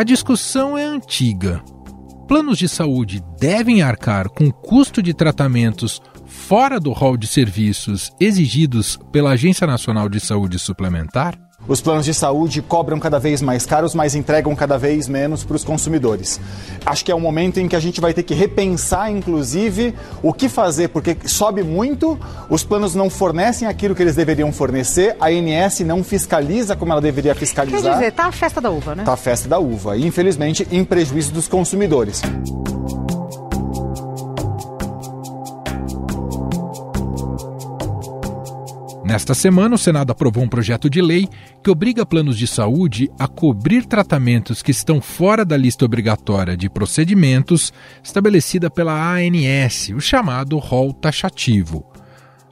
A discussão é antiga. Planos de saúde devem arcar com o custo de tratamentos fora do rol de serviços exigidos pela Agência Nacional de Saúde Suplementar? Os planos de saúde cobram cada vez mais caros, mas entregam cada vez menos para os consumidores. Acho que é um momento em que a gente vai ter que repensar, inclusive, o que fazer, porque sobe muito, os planos não fornecem aquilo que eles deveriam fornecer, a ANS não fiscaliza como ela deveria fiscalizar. Quer dizer, tá a festa da uva, né? Tá a festa da uva, e infelizmente em prejuízo dos consumidores. Nesta semana, o Senado aprovou um projeto de lei que obriga planos de saúde a cobrir tratamentos que estão fora da lista obrigatória de procedimentos estabelecida pela ANS, o chamado rol taxativo.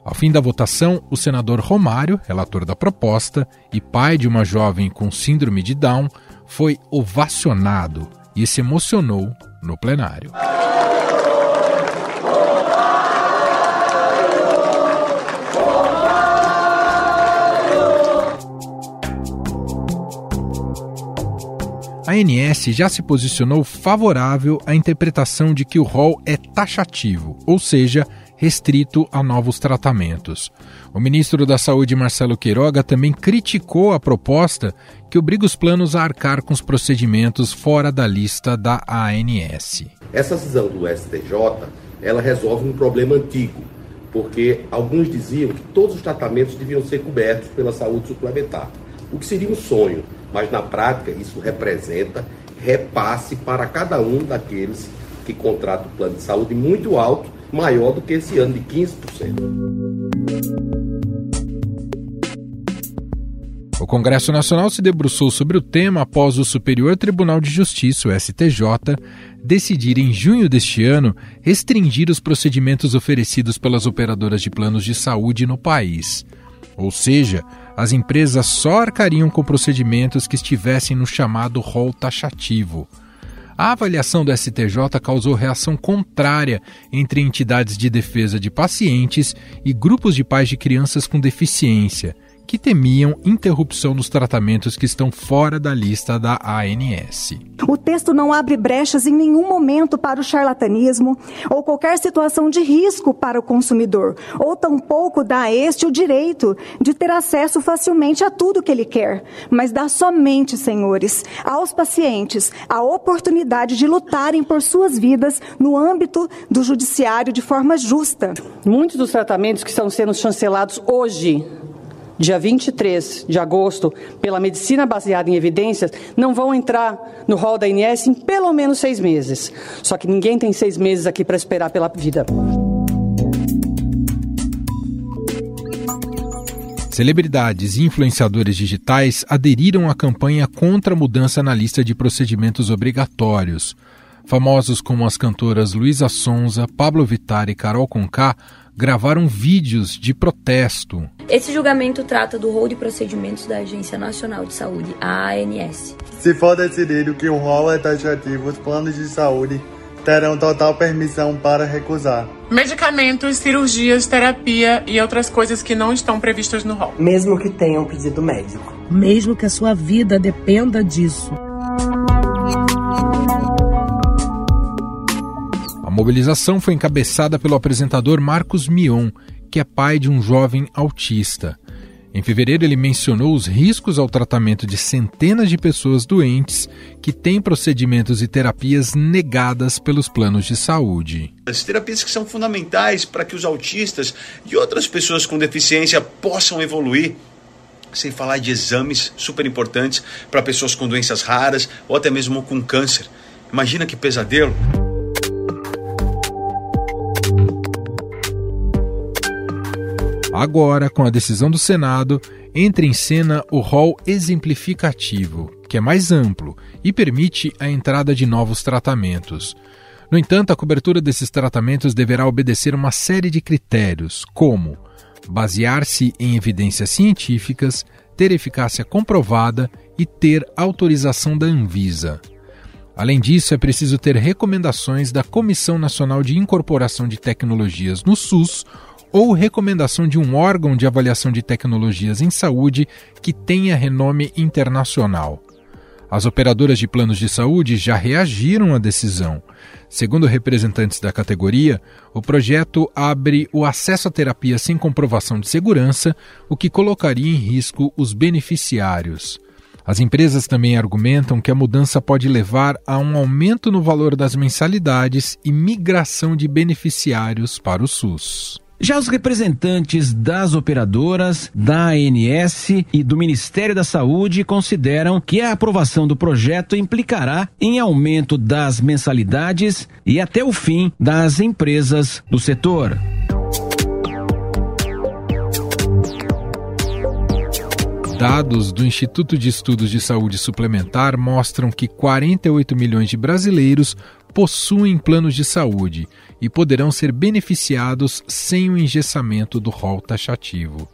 Ao fim da votação, o senador Romário, relator da proposta e pai de uma jovem com síndrome de Down, foi ovacionado e se emocionou no plenário. A ANS já se posicionou favorável à interpretação de que o rol é taxativo, ou seja, restrito a novos tratamentos. O ministro da Saúde, Marcelo Queiroga, também criticou a proposta que obriga os planos a arcar com os procedimentos fora da lista da ANS. Essa decisão do STJ, ela resolve um problema antigo, porque alguns diziam que todos os tratamentos deviam ser cobertos pela saúde suplementar, o que seria um sonho mas na prática isso representa repasse para cada um daqueles que contratam o plano de saúde muito alto, maior do que esse ano de 15%. O Congresso Nacional se debruçou sobre o tema após o Superior Tribunal de Justiça, o STJ, decidir em junho deste ano restringir os procedimentos oferecidos pelas operadoras de planos de saúde no país. Ou seja, as empresas só arcariam com procedimentos que estivessem no chamado rol taxativo. A avaliação do STJ causou reação contrária entre entidades de defesa de pacientes e grupos de pais de crianças com deficiência que temiam interrupção nos tratamentos que estão fora da lista da ANS. O texto não abre brechas em nenhum momento para o charlatanismo ou qualquer situação de risco para o consumidor, ou tampouco dá a este o direito de ter acesso facilmente a tudo que ele quer, mas dá somente, senhores, aos pacientes a oportunidade de lutarem por suas vidas no âmbito do judiciário de forma justa. Muitos dos tratamentos que estão sendo chancelados hoje dia 23 de agosto, pela medicina baseada em evidências, não vão entrar no rol da INS em pelo menos seis meses. Só que ninguém tem seis meses aqui para esperar pela vida. Celebridades e influenciadores digitais aderiram à campanha contra a mudança na lista de procedimentos obrigatórios. Famosos como as cantoras Luísa Sonza, Pablo Vittar e Carol Conká gravaram vídeos de protesto. Esse julgamento trata do rol de procedimentos da Agência Nacional de Saúde, a ANS. Se for decidido que o rol é taxativo, os planos de saúde terão total permissão para recusar. Medicamentos, cirurgias, terapia e outras coisas que não estão previstas no rol. Mesmo que tenham pedido médico. Mesmo que a sua vida dependa disso. Mobilização foi encabeçada pelo apresentador Marcos Mion, que é pai de um jovem autista. Em fevereiro, ele mencionou os riscos ao tratamento de centenas de pessoas doentes que têm procedimentos e terapias negadas pelos planos de saúde. As terapias que são fundamentais para que os autistas e outras pessoas com deficiência possam evoluir. Sem falar de exames super importantes para pessoas com doenças raras ou até mesmo com câncer. Imagina que pesadelo! Agora, com a decisão do Senado, entra em cena o rol exemplificativo, que é mais amplo e permite a entrada de novos tratamentos. No entanto, a cobertura desses tratamentos deverá obedecer uma série de critérios, como basear-se em evidências científicas, ter eficácia comprovada e ter autorização da Anvisa. Além disso, é preciso ter recomendações da Comissão Nacional de Incorporação de Tecnologias no SUS ou recomendação de um órgão de avaliação de tecnologias em saúde que tenha renome internacional. As operadoras de planos de saúde já reagiram à decisão. Segundo representantes da categoria, o projeto abre o acesso à terapia sem comprovação de segurança, o que colocaria em risco os beneficiários. As empresas também argumentam que a mudança pode levar a um aumento no valor das mensalidades e migração de beneficiários para o SUS. Já os representantes das operadoras, da ANS e do Ministério da Saúde consideram que a aprovação do projeto implicará em aumento das mensalidades e até o fim das empresas do setor. Dados do Instituto de Estudos de Saúde Suplementar mostram que 48 milhões de brasileiros possuem planos de saúde e poderão ser beneficiados sem o engessamento do rol taxativo.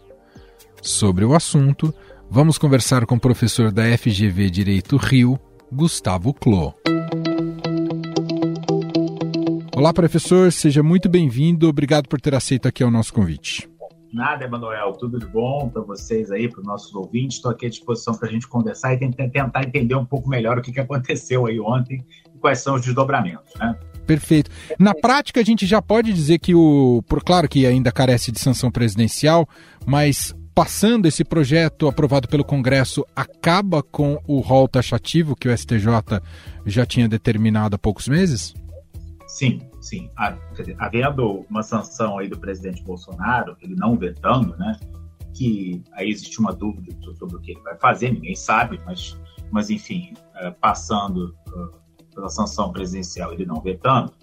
Sobre o assunto, vamos conversar com o professor da FGV Direito Rio, Gustavo Clô. Olá, professor, seja muito bem-vindo. Obrigado por ter aceito aqui o nosso convite. Nada, Emanuel. Tudo de bom para vocês aí, para os nossos ouvintes. Estou aqui à disposição para a gente conversar e tentar entender um pouco melhor o que aconteceu aí ontem e quais são os desdobramentos, né? Perfeito. Na prática, a gente já pode dizer que o. Por claro que ainda carece de sanção presidencial, mas passando esse projeto aprovado pelo Congresso acaba com o rol taxativo que o STJ já tinha determinado há poucos meses? Sim, sim. Havendo uma sanção aí do presidente Bolsonaro, ele não vetando, né? Que aí existe uma dúvida sobre o que ele vai fazer, ninguém sabe, mas, mas enfim, é, passando pela sanção presidencial ele não vetando,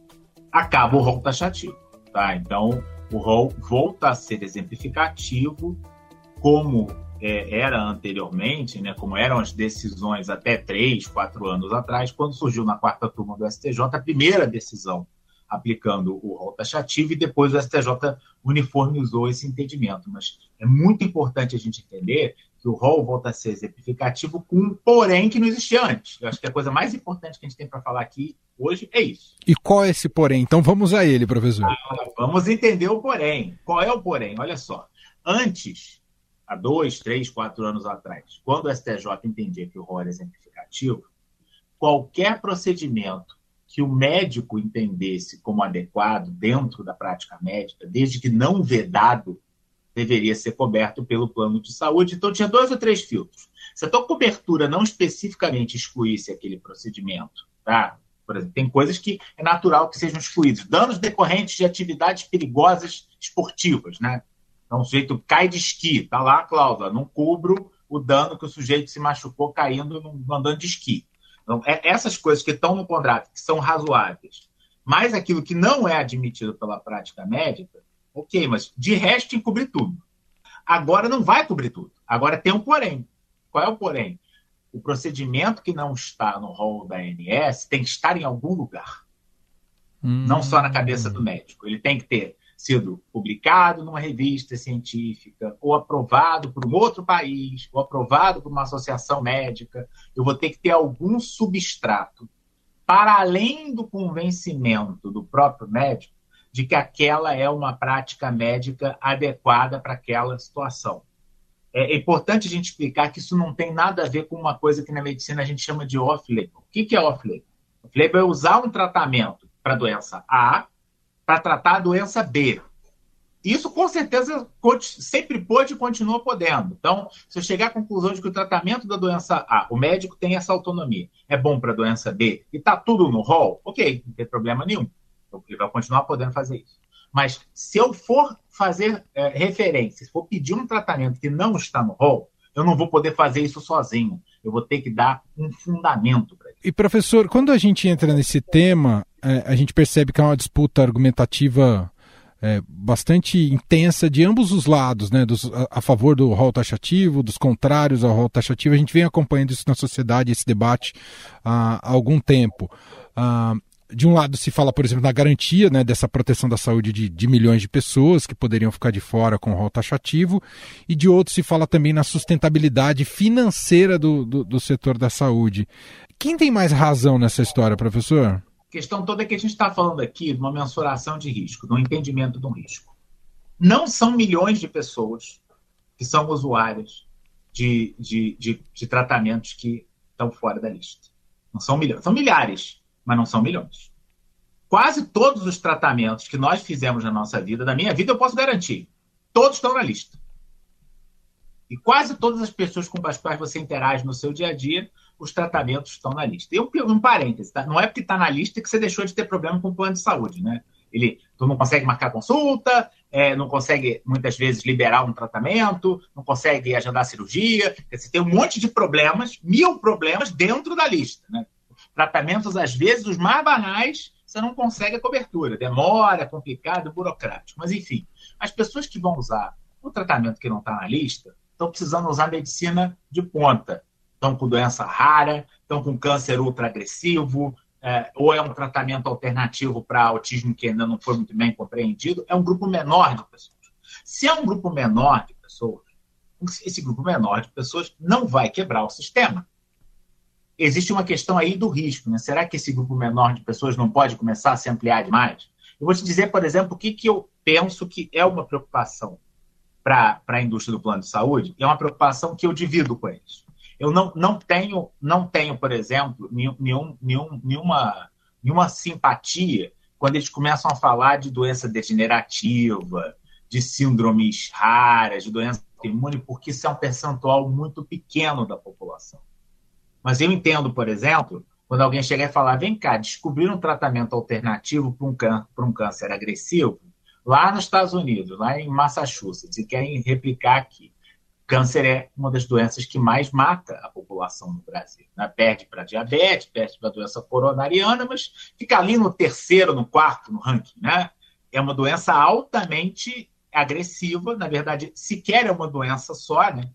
acaba o rol taxativo. Tá? Então, o rol volta a ser exemplificativo como é, era anteriormente, né, como eram as decisões até três, quatro anos atrás, quando surgiu na quarta turma do STJ a primeira decisão aplicando o rol taxativo e depois o STJ uniformizou esse entendimento. Mas é muito importante a gente entender que o rol volta a ser exemplificativo com um porém que não existia antes. Eu acho que a coisa mais importante que a gente tem para falar aqui hoje é isso. E qual é esse porém? Então vamos a ele, professor. Ah, vamos entender o porém. Qual é o porém? Olha só. Antes, há dois, três, quatro anos atrás, quando o STJ entendia que o rol era exemplificativo, qualquer procedimento que o médico entendesse como adequado dentro da prática médica, desde que não vedado, deveria ser coberto pelo plano de saúde. Então, tinha dois ou três filtros. Se a tua cobertura não especificamente excluísse aquele procedimento, tá? Por exemplo, tem coisas que é natural que sejam excluídas. Danos decorrentes de atividades perigosas esportivas, né? Então, o sujeito cai de esqui, tá lá a cláusula, não cubro o dano que o sujeito se machucou caindo andando de esqui. Então, é, essas coisas que estão no contrato, que são razoáveis, mais aquilo que não é admitido pela prática médica, ok, mas de resto tem que cobrir tudo. Agora não vai cobrir tudo. Agora tem um porém. Qual é o porém? O procedimento que não está no rol da ANS tem que estar em algum lugar. Hum. Não só na cabeça do médico. Ele tem que ter sido publicado numa revista científica, ou aprovado por um outro país, ou aprovado por uma associação médica, eu vou ter que ter algum substrato para além do convencimento do próprio médico de que aquela é uma prática médica adequada para aquela situação. É importante a gente explicar que isso não tem nada a ver com uma coisa que na medicina a gente chama de off-label. O que é off-label? Off-label é usar um tratamento para doença A para tratar a doença B. Isso com certeza sempre pôde e continua podendo. Então, se eu chegar à conclusão de que o tratamento da doença A, o médico tem essa autonomia, é bom para a doença B e está tudo no rol, ok, não tem problema nenhum. Ele vai continuar podendo fazer isso. Mas se eu for fazer é, referência, se for pedir um tratamento que não está no rol, eu não vou poder fazer isso sozinho. Eu vou ter que dar um fundamento. E professor, quando a gente entra nesse tema, é, a gente percebe que é uma disputa argumentativa é, bastante intensa de ambos os lados, né, dos, a, a, favor do rol taxativo, dos contrários ao rol taxativo. A gente vem acompanhando isso na sociedade, esse debate há, há algum tempo. Ah, de um lado se fala, por exemplo, na garantia né, dessa proteção da saúde de, de, milhões de pessoas que poderiam ficar de fora com o rol taxativo, e de outro se fala também na sustentabilidade financeira do, do, do setor da saúde. Quem tem mais razão nessa história, professor? A questão toda é que a gente está falando aqui de uma mensuração de risco, de um entendimento de um risco. Não são milhões de pessoas que são usuárias de, de, de, de tratamentos que estão fora da lista. Não são milhões. São milhares, mas não são milhões. Quase todos os tratamentos que nós fizemos na nossa vida, da minha vida, eu posso garantir. Todos estão na lista. E quase todas as pessoas com as quais você interage no seu dia a dia, os tratamentos estão na lista. E um, um parêntese, tá? não é porque está na lista que você deixou de ter problema com o plano de saúde, né? Ele, tu não consegue marcar consulta, é, não consegue, muitas vezes, liberar um tratamento, não consegue agendar cirurgia. Você tem um monte de problemas, mil problemas dentro da lista. Né? Tratamentos, às vezes, os mais banais, você não consegue a cobertura. Demora, complicado, burocrático. Mas, enfim, as pessoas que vão usar o tratamento que não está na lista estão precisando usar medicina de ponta. Estão com doença rara, estão com câncer ultra agressivo, é, ou é um tratamento alternativo para autismo que ainda não foi muito bem compreendido, é um grupo menor de pessoas. Se é um grupo menor de pessoas, esse grupo menor de pessoas não vai quebrar o sistema. Existe uma questão aí do risco, né? Será que esse grupo menor de pessoas não pode começar a se ampliar demais? Eu vou te dizer, por exemplo, o que, que eu penso que é uma preocupação para a indústria do plano de saúde, é uma preocupação que eu divido com eles. Eu não, não tenho, não tenho, por exemplo, nenhum, nenhum, nenhuma, nenhuma simpatia quando eles começam a falar de doença degenerativa, de síndromes raras, de doença imune, porque isso é um percentual muito pequeno da população. Mas eu entendo, por exemplo, quando alguém chega e falar, vem cá, descobrir um tratamento alternativo para um, um câncer agressivo lá nos Estados Unidos, lá em Massachusetts, e querem replicar aqui câncer é uma das doenças que mais mata a população no Brasil. Né? Perde para diabetes, perde para doença coronariana, mas fica ali no terceiro, no quarto, no ranking. Né? É uma doença altamente agressiva, na verdade, sequer é uma doença só, né?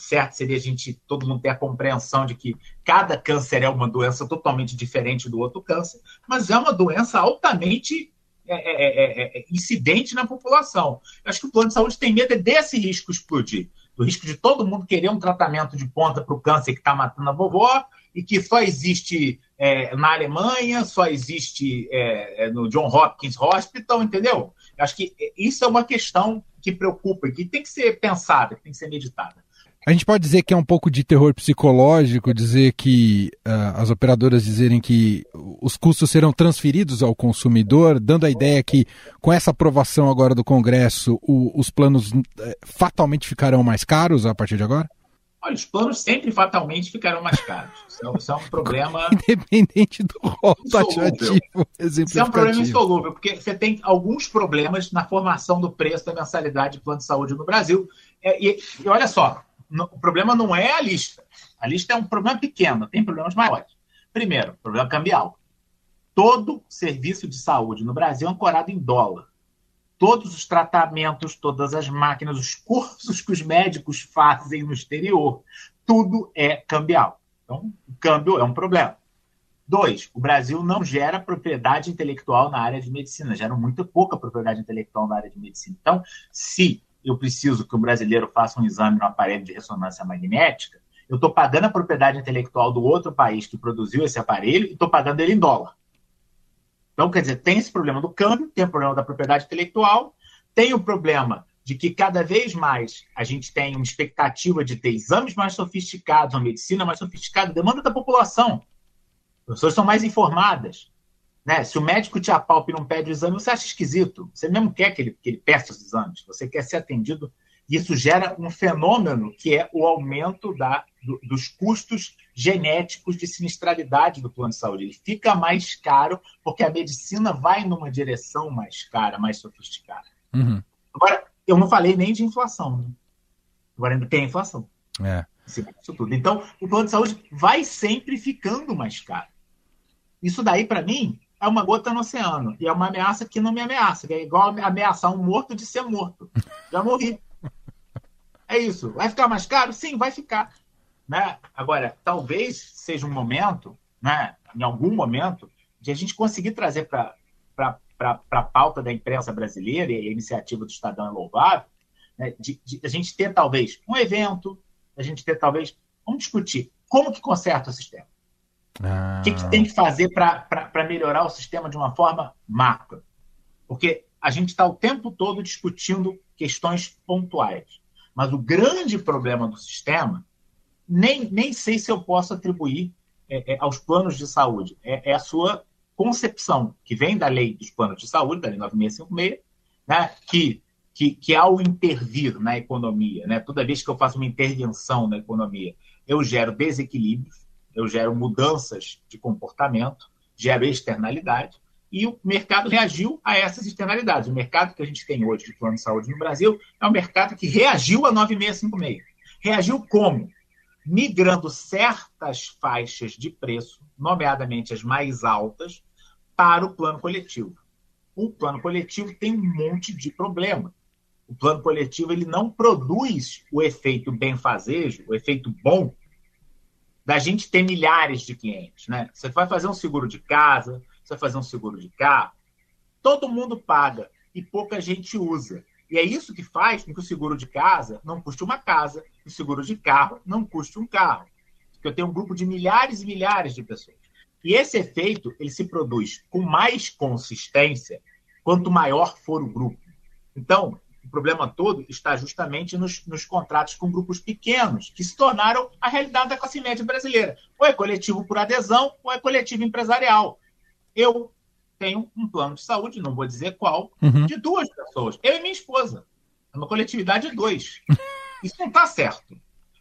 Certo seria a gente, todo mundo ter a compreensão de que cada câncer é uma doença totalmente diferente do outro câncer, mas é uma doença altamente é, é, é, é incidente na população. Eu acho que o plano de saúde tem medo desse risco explodir do risco de todo mundo querer um tratamento de ponta para o câncer que está matando a vovó e que só existe é, na Alemanha, só existe é, é no John Hopkins Hospital, entendeu? Acho que isso é uma questão que preocupa e que tem que ser pensada, que tem que ser meditada. A gente pode dizer que é um pouco de terror psicológico, dizer que uh, as operadoras dizerem que os custos serão transferidos ao consumidor, dando a ideia que com essa aprovação agora do Congresso, o, os planos uh, fatalmente ficarão mais caros a partir de agora? Olha, os planos sempre fatalmente ficarão mais caros. Isso é, é um problema. Independente do rol taxativo. Isso é um problema insolúvel, porque você tem alguns problemas na formação do preço da mensalidade de plano de saúde no Brasil. É, e, e olha só, o problema não é a lista. A lista é um problema pequeno, tem problemas maiores. Primeiro, problema cambial. Todo serviço de saúde no Brasil é ancorado em dólar. Todos os tratamentos, todas as máquinas, os cursos que os médicos fazem no exterior, tudo é cambial. Então, o câmbio é um problema. Dois, o Brasil não gera propriedade intelectual na área de medicina, gera muito pouca propriedade intelectual na área de medicina. Então, se eu preciso que o brasileiro faça um exame no aparelho de ressonância magnética, eu estou pagando a propriedade intelectual do outro país que produziu esse aparelho e estou pagando ele em dólar. Então, quer dizer, tem esse problema do câmbio, tem o problema da propriedade intelectual, tem o problema de que cada vez mais a gente tem uma expectativa de ter exames mais sofisticados, uma medicina mais sofisticada, demanda da população. As pessoas são mais informadas. Né? Se o médico te apalpa e não pede o exame, você acha esquisito. Você mesmo quer que ele, que ele peça os exames. Você quer ser atendido. Isso gera um fenômeno que é o aumento da, do, dos custos genéticos de sinistralidade do plano de saúde. Ele fica mais caro porque a medicina vai numa direção mais cara, mais sofisticada. Uhum. Agora, eu não falei nem de inflação. Né? Agora ainda tem inflação. É. Então, o plano de saúde vai sempre ficando mais caro. Isso daí, para mim, é uma gota no oceano. E é uma ameaça que não me ameaça. Que é igual ameaçar um morto de ser morto. Já morri. É isso. Vai ficar mais caro? Sim, vai ficar. Né? Agora, talvez seja um momento, né, em algum momento, de a gente conseguir trazer para a pauta da imprensa brasileira, e a iniciativa do Estadão é louvável, né, de, de a gente ter talvez um evento, a gente ter talvez. Vamos discutir como que conserta o sistema. Ah. O que, que, tem que fazer para melhorar o sistema de uma forma macro? Porque a gente está o tempo todo discutindo questões pontuais. Mas o grande problema do sistema nem, nem sei se eu posso atribuir é, é, aos planos de saúde. É, é, a sua concepção, que vem da lei dos planos de saúde, da lei 9656, né, que, que, que ao intervir na economia, né, toda vez que eu faço uma intervenção na economia, eu gero desequilíbrios, eu gero mudanças de comportamento, gero externalidade, e o mercado reagiu a essas externalidades. O mercado que a gente tem hoje de plano de saúde no Brasil é um mercado que reagiu a 9656. Reagiu como? Migrando certas faixas de preço, nomeadamente as mais altas, para o plano coletivo. O plano coletivo tem um monte de problema. O plano coletivo ele não produz o efeito benfazejo, o efeito bom da gente ter milhares de clientes. Né? Você vai fazer um seguro de casa, você vai fazer um seguro de carro, todo mundo paga e pouca gente usa. E é isso que faz com que o seguro de casa não custe uma casa, o seguro de carro não custe um carro. Porque eu tenho um grupo de milhares e milhares de pessoas. E esse efeito ele se produz com mais consistência quanto maior for o grupo. Então, o problema todo está justamente nos, nos, contratos com grupos pequenos, que se tornaram a realidade da classe média brasileira. Ou é coletivo por adesão, ou é coletivo empresarial. Eu tenho um plano de saúde, não vou dizer qual, uhum. de duas pessoas. Eu e minha esposa. É uma coletividade de dois. Isso não está certo.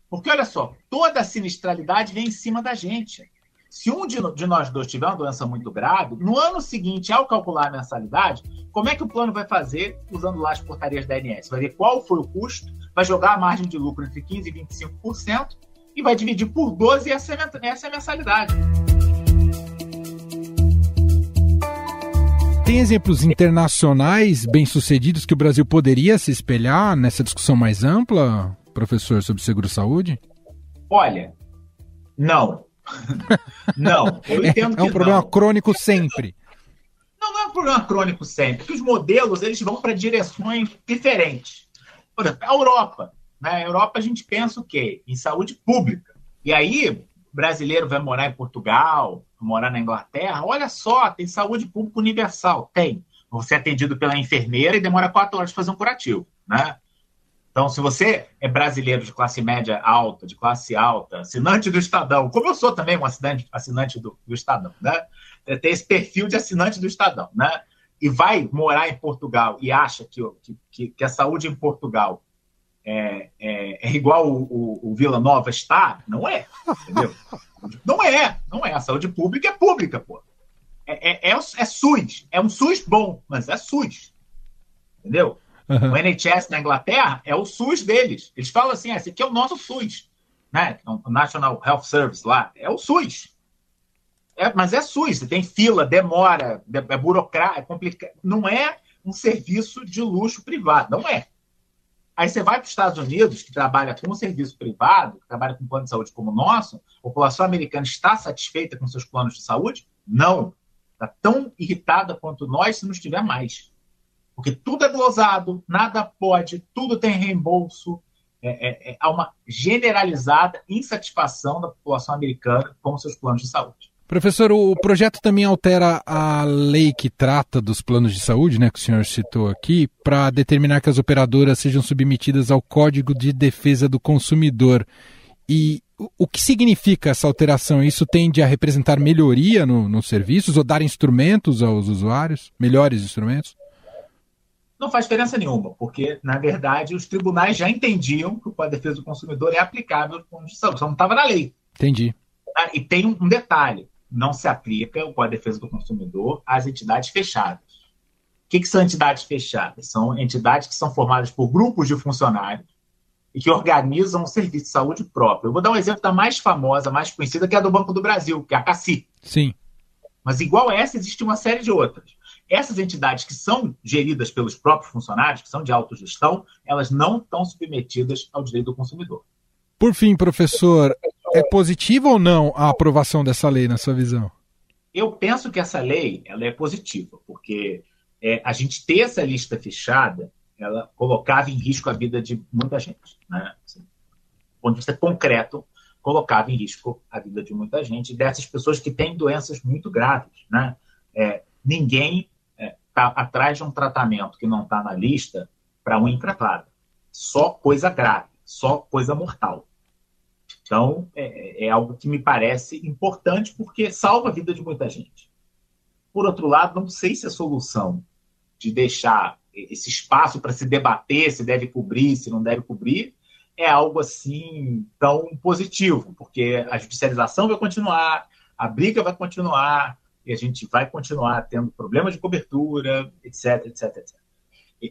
Porque, olha só, toda a sinistralidade vem em cima da gente. Se um de, de, nós dois tiver uma doença muito grave, no ano seguinte, ao calcular a mensalidade, como é que o plano vai fazer usando lá as portarias da ANS? Vai ver qual foi o custo, vai jogar a margem de lucro entre 15% e 25% e vai dividir por 12 e essa, é essa é a mensalidade. Tem exemplos internacionais bem-sucedidos que o Brasil poderia se espelhar nessa discussão mais ampla, professor, sobre seguro-saúde? Olha, não. Não, eu é, entendo é, é um problema não. crônico sempre. Não, não é um problema crônico sempre, porque os modelos eles vão para direções diferentes. Por exemplo, a Europa. Na né? Europa a gente pensa o quê? Em saúde pública. E aí, brasileiro vai morar em Portugal, morar na Inglaterra, olha só, tem saúde pública universal. Tem. Você é atendido pela enfermeira e demora quatro horas para fazer um curativo, né? Então, se você é brasileiro de classe média alta, de classe alta, assinante do Estadão, como eu sou também um assinante, assinante do, do Estadão, né? Tem esse perfil de assinante do Estadão, né? E vai morar em Portugal e acha que, que, que a saúde em Portugal é, é, é igual o, o, o, Vila Nova está, não é, entendeu? Não é, não é. A saúde pública é pública, pô. É, é, é, é SUS, é um SUS bom, mas é SUS, entendeu? Uhum. O NHS na Inglaterra é o SUS deles. Eles falam assim, ah, esse aqui é o nosso SUS, né? O National Health Service lá, é o SUS. É, mas é SUS, tem fila, demora, é burocrático, é complicado. Não é um serviço de luxo privado, não é. Aí você vai para os Estados Unidos, que trabalha com um serviço privado, que trabalha com um plano de saúde como o nosso, a população americana está satisfeita com seus planos de saúde? Não. Está tão irritada quanto nós se não estiver mais. Porque tudo é glosado, nada pode, tudo tem reembolso. É, é, é, há uma generalizada insatisfação da população americana com seus planos de saúde. Professor, o projeto também altera a lei que trata dos planos de saúde, né, que o senhor citou aqui, para determinar que as operadoras sejam submetidas ao Código de Defesa do Consumidor. E o que significa essa alteração? Isso tende a representar melhoria no, nos serviços ou dar instrumentos aos usuários? Melhores instrumentos? Não faz diferença nenhuma, porque, na verdade, os tribunais já entendiam que o Código de Defesa do Consumidor é aplicável de saúde, só não estava na lei. Entendi. Ah, e tem um detalhe: não se aplica o Código de Defesa do Consumidor às entidades fechadas. O que, que são entidades fechadas? São entidades que são formadas por grupos de funcionários e que organizam um serviço de saúde próprio. Eu vou dar um exemplo da mais famosa, mais conhecida, que é a do Banco do Brasil, que é a CACI. Sim. Mas igual a essa, existe uma série de outras. Essas entidades que são geridas pelos próprios funcionários, que são de autogestão, elas não estão submetidas ao direito do consumidor. Por fim, professor, é positiva ou não a aprovação dessa lei, na sua visão? Eu penso que essa lei ela é positiva, porque é, a gente ter essa lista fechada, ela colocava em risco a vida de muita gente. Né? Assim, do ponto de vista concreto, colocava em risco a vida de muita gente, dessas pessoas que têm doenças muito graves. Né? É, ninguém está atrás de um tratamento que não está na lista para unha encrapada. Só coisa grave, só coisa mortal. Então, é, é, algo que me parece importante porque salva a vida de muita gente. Por outro lado, não sei se a solução de deixar esse espaço para se debater se deve cobrir, se não deve cobrir, é algo assim tão positivo, porque a judicialização vai continuar, a briga vai continuar, e a gente vai continuar tendo problemas de cobertura, etc, etc, etc.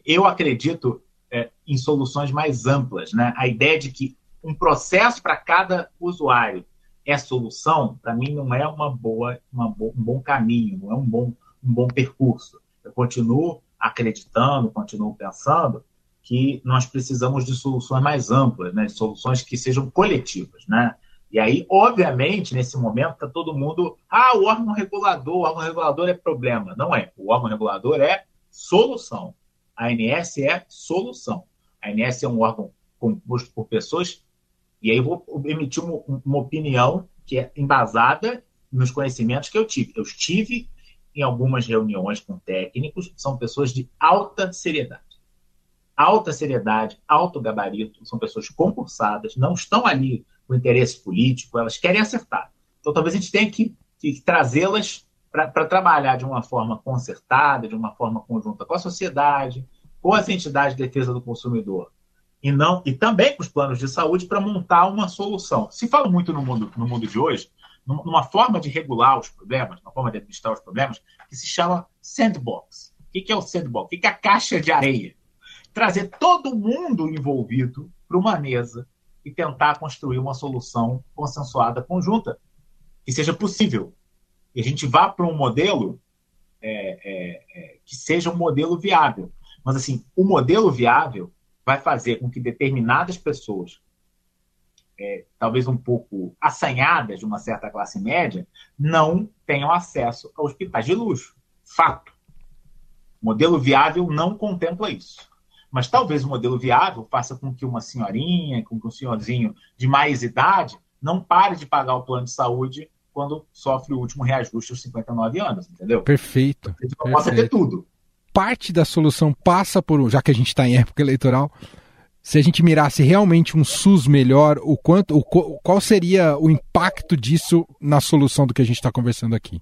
Eu acredito é, em soluções mais amplas, né? A ideia de que um processo para cada usuário é solução, para mim não é uma boa, uma bo um bom caminho, não é um bom, um bom percurso. Eu continuo acreditando, continuo pensando que nós precisamos de soluções mais amplas, né? soluções que sejam coletivas. Né? E aí, obviamente, nesse momento, está todo mundo. Ah, o órgão regulador, o órgão regulador é problema. Não é. O órgão regulador é solução. A ANS é solução. A ANS é um órgão composto por pessoas. E aí, vou emitir uma, uma opinião que é embasada nos conhecimentos que eu tive. Eu estive em algumas reuniões com técnicos, são pessoas de alta seriedade. Alta seriedade, alto gabarito, são pessoas concursadas, não estão ali com interesse político, elas querem acertar. Então, talvez a gente tenha que, que trazê-las para trabalhar de uma forma concertada, de uma forma conjunta com a sociedade, com as entidades de defesa do consumidor e não e também com os planos de saúde para montar uma solução. Se fala muito no mundo no mundo de hoje numa forma de regular os problemas, uma forma de administrar os problemas, que se chama sandbox. O que é o sandbox? O que é a caixa de areia? Trazer todo mundo envolvido para uma mesa e tentar construir uma solução consensuada conjunta que seja possível. E a gente vá para um modelo é, é, é, que seja um modelo viável. Mas, assim, o modelo viável vai fazer com que determinadas pessoas é, talvez um pouco assanhadas de uma certa classe média, não tenham acesso a hospitais de luxo. Fato. O modelo viável não contempla isso. Mas talvez o modelo viável faça com que uma senhorinha, com que um senhorzinho de mais idade não pare de pagar o plano de saúde quando sofre o último reajuste aos 59 anos, entendeu? Perfeito. Ele não possa ter tudo. Parte da solução passa por, já que a gente está em época eleitoral, se a gente mirasse realmente um SUS melhor, o quanto, o, qual seria o impacto disso na solução do que a gente está conversando aqui?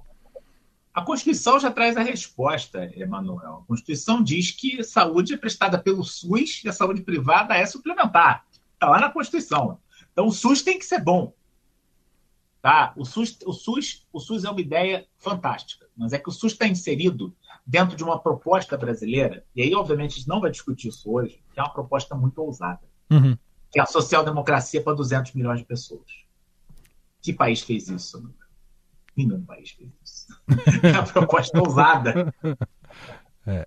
A Constituição já traz a resposta, Emanuel. A Constituição diz que saúde é prestada pelo SUS e a saúde privada é suplementar. Está lá na Constituição. Então o SUS tem que ser bom. Tá? O, SUS, o, SUS, o SUS é uma ideia fantástica, mas é que o SUS está inserido dentro de uma proposta brasileira, e aí, obviamente, a gente não vai discutir isso hoje, que é uma proposta muito ousada, uhum. que é a social-democracia para 200 milhões de pessoas. Que país fez isso? Nenhum país fez isso. É uma proposta ousada. É.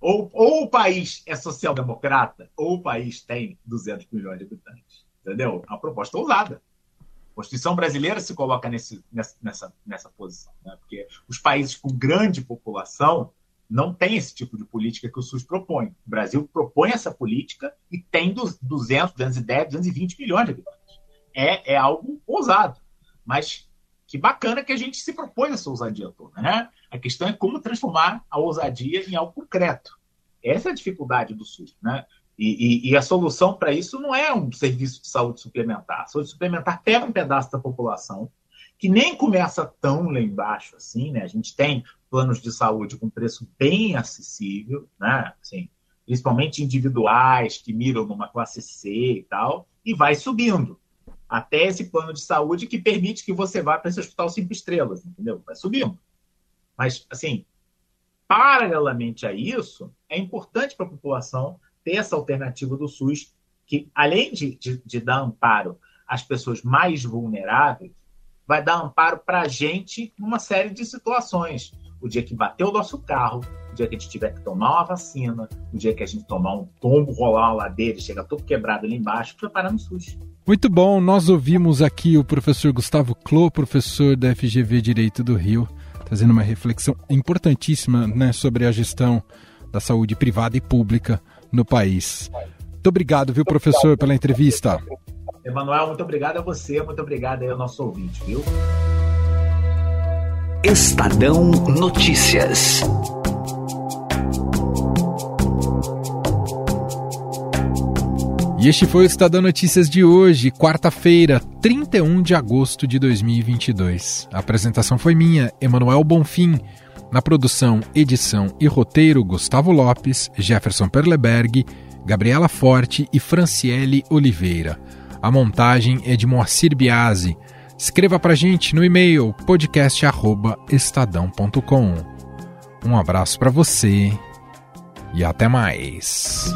Ou, ou o país é social-democrata, ou o país tem 200 milhões de habitantes. Entendeu? É uma proposta ousada. A Constituição brasileira se coloca nesse, nessa, nessa, nessa posição, né? porque os países com grande população não têm esse tipo de política que o SUS propõe. O Brasil propõe essa política e tem 200, 210, 220 milhões de habitantes. É, é algo ousado, mas que bacana que a gente se propõe essa ousadia toda. Né? A questão é como transformar a ousadia em algo concreto. Essa é a dificuldade do SUS. Né? E, e, e, a solução para isso não é um serviço de saúde suplementar. A saúde suplementar pega um pedaço da população, que nem começa tão lá embaixo assim, né? A gente tem planos de saúde com preço bem acessível, né? Assim, principalmente individuais, que miram numa classe C e tal, e vai subindo. Até esse plano de saúde que permite que você vá para esse hospital cinco estrelas, entendeu? Vai subindo. Mas, assim, paralelamente a isso, é importante para a população ter essa alternativa do SUS, que além de, de, de dar amparo às pessoas mais vulneráveis, vai dar amparo para a gente numa série de situações. O dia que bater o nosso carro, o dia que a gente tiver que tomar uma vacina, o dia que a gente tomar um tombo, rolar uma ladeira e chegar todo quebrado ali embaixo, preparar no SUS. Muito bom, nós ouvimos aqui o professor Gustavo Clô, professor da FGV Direito do Rio, trazendo uma reflexão importantíssima né, sobre a gestão da saúde privada e pública no país. Muito obrigado, viu, professor, pela entrevista. Emanuel, muito obrigado a você, muito obrigado aí ao nosso ouvinte, viu? Estadão Notícias. Este foi o Estadão Notícias de hoje, quarta-feira, 31 de agosto de 2022. A apresentação foi minha, Emanuel Bonfim. Na produção, edição e roteiro, Gustavo Lopes, Jefferson Perleberg, Gabriela Forte e Franciele Oliveira. A montagem é de Moacir Biasi. Escreva pra gente no e-mail podcast@estadão.com. Um abraço para você e até mais.